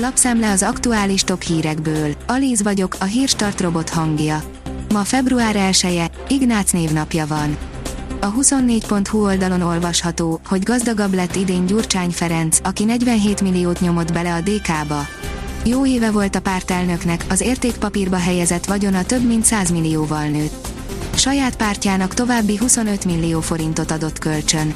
Lapszemle az aktuális top hírekből. Alíz vagyok, a hírstart robot hangja. Ma február 1 -e, Ignác névnapja van. A 24.hu oldalon olvasható, hogy gazdagabb lett idén Gyurcsány Ferenc, aki 47 milliót nyomott bele a DK-ba. Jó éve volt a pártelnöknek, az értékpapírba helyezett vagyona több mint 100 millióval nőtt. Saját pártjának további 25 millió forintot adott kölcsön.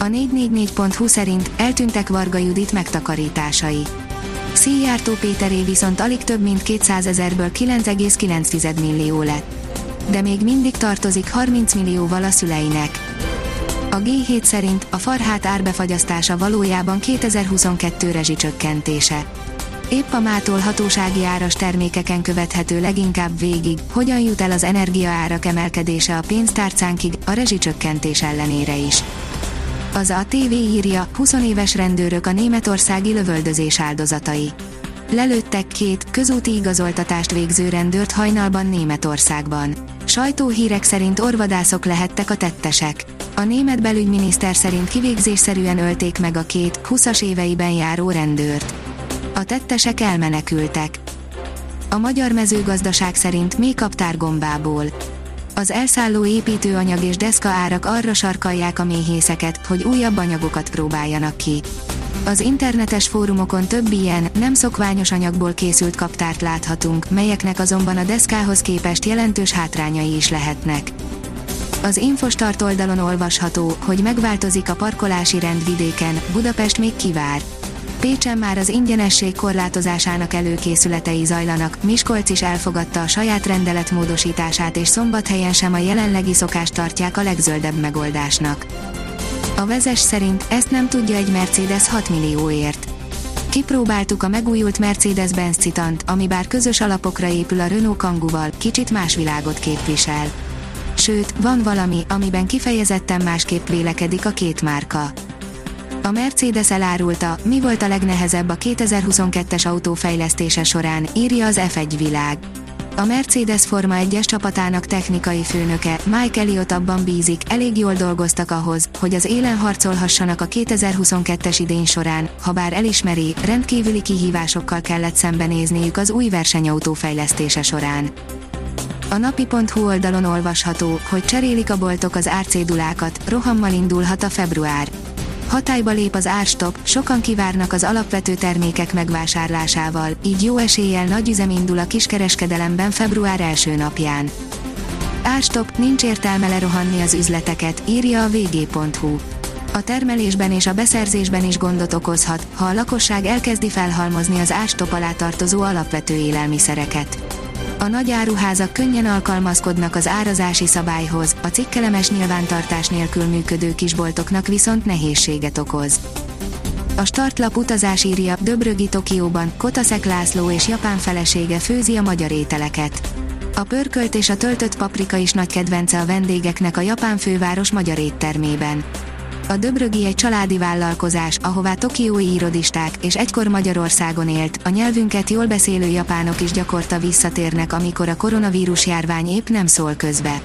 A 444.hu szerint eltűntek Varga Judit megtakarításai. Szijjártó Péteré viszont alig több mint 200 ezerből 9,9 millió lett. De még mindig tartozik 30 millióval a szüleinek. A G7 szerint a farhát árbefagyasztása valójában 2022 rezsicsökkentése. Épp a mától hatósági áras termékeken követhető leginkább végig, hogyan jut el az energiaárak emelkedése a pénztárcánkig, a rezsicsökkentés ellenére is. Az a TV írja, 20 éves rendőrök a németországi lövöldözés áldozatai. Lelőttek két, közúti igazoltatást végző rendőrt hajnalban Németországban. Sajtóhírek szerint orvadászok lehettek a tettesek. A német belügyminiszter szerint kivégzésszerűen ölték meg a két, 20-as éveiben járó rendőrt. A tettesek elmenekültek. A magyar mezőgazdaság szerint még kaptár gombából az elszálló építőanyag és deszka árak arra sarkalják a méhészeket, hogy újabb anyagokat próbáljanak ki. Az internetes fórumokon több ilyen, nem szokványos anyagból készült kaptárt láthatunk, melyeknek azonban a deszkához képest jelentős hátrányai is lehetnek. Az Infostart oldalon olvasható, hogy megváltozik a parkolási rend vidéken, Budapest még kivár. Pécsen már az ingyenesség korlátozásának előkészületei zajlanak, Miskolc is elfogadta a saját rendelet módosítását és szombathelyen sem a jelenlegi szokást tartják a legzöldebb megoldásnak. A vezes szerint ezt nem tudja egy Mercedes 6 millióért. Kipróbáltuk a megújult Mercedes-Benz Citant, ami bár közös alapokra épül a Renault Kanguval, kicsit más világot képvisel. Sőt, van valami, amiben kifejezetten másképp vélekedik a két márka. A Mercedes elárulta, mi volt a legnehezebb a 2022-es autófejlesztése során, írja az F1 világ. A Mercedes Forma 1-es csapatának technikai főnöke, Mike Elliott abban bízik, elég jól dolgoztak ahhoz, hogy az élen harcolhassanak a 2022-es idény során, ha bár elismeri, rendkívüli kihívásokkal kellett szembenézniük az új versenyautó fejlesztése során. A napi.hu oldalon olvasható, hogy cserélik a boltok az árcédulákat, rohammal indulhat a február. Hatályba lép az árstop, sokan kivárnak az alapvető termékek megvásárlásával, így jó eséllyel nagy üzem indul a kiskereskedelemben február első napján. Árstop, nincs értelme lerohanni az üzleteket, írja a vg.hu. A termelésben és a beszerzésben is gondot okozhat, ha a lakosság elkezdi felhalmozni az árstop alá tartozó alapvető élelmiszereket. A nagy áruházak könnyen alkalmazkodnak az árazási szabályhoz, a cikkelemes nyilvántartás nélkül működő kisboltoknak viszont nehézséget okoz. A startlap utazás írja, Döbrögi Tokióban, Kotaszek László és japán felesége főzi a magyar ételeket. A pörkölt és a töltött paprika is nagy kedvence a vendégeknek a japán főváros magyar éttermében. A Döbrögi egy családi vállalkozás, ahová tokiói irodisták és egykor Magyarországon élt, a nyelvünket jól beszélő japánok is gyakorta visszatérnek, amikor a koronavírus járvány épp nem szól közbe.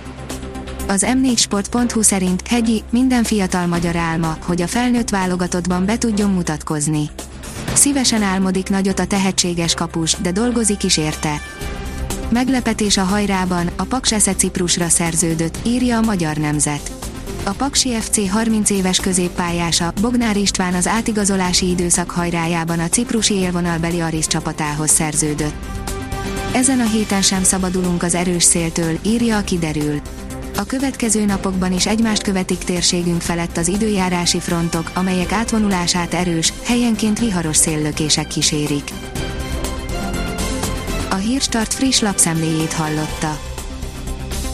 Az m4sport.hu szerint Hegyi, minden fiatal magyar álma, hogy a felnőtt válogatottban be tudjon mutatkozni. Szívesen álmodik nagyot a tehetséges kapus, de dolgozik is érte. Meglepetés a hajrában, a Paks Ciprusra szerződött, írja a Magyar Nemzet. A Paksi FC 30 éves középpályása, Bognár István az átigazolási időszak hajrájában a ciprusi élvonalbeli Aris csapatához szerződött. Ezen a héten sem szabadulunk az erős széltől, írja a kiderül. A következő napokban is egymást követik térségünk felett az időjárási frontok, amelyek átvonulását erős, helyenként viharos széllökések kísérik. A Hírstart friss lapszemléjét hallotta.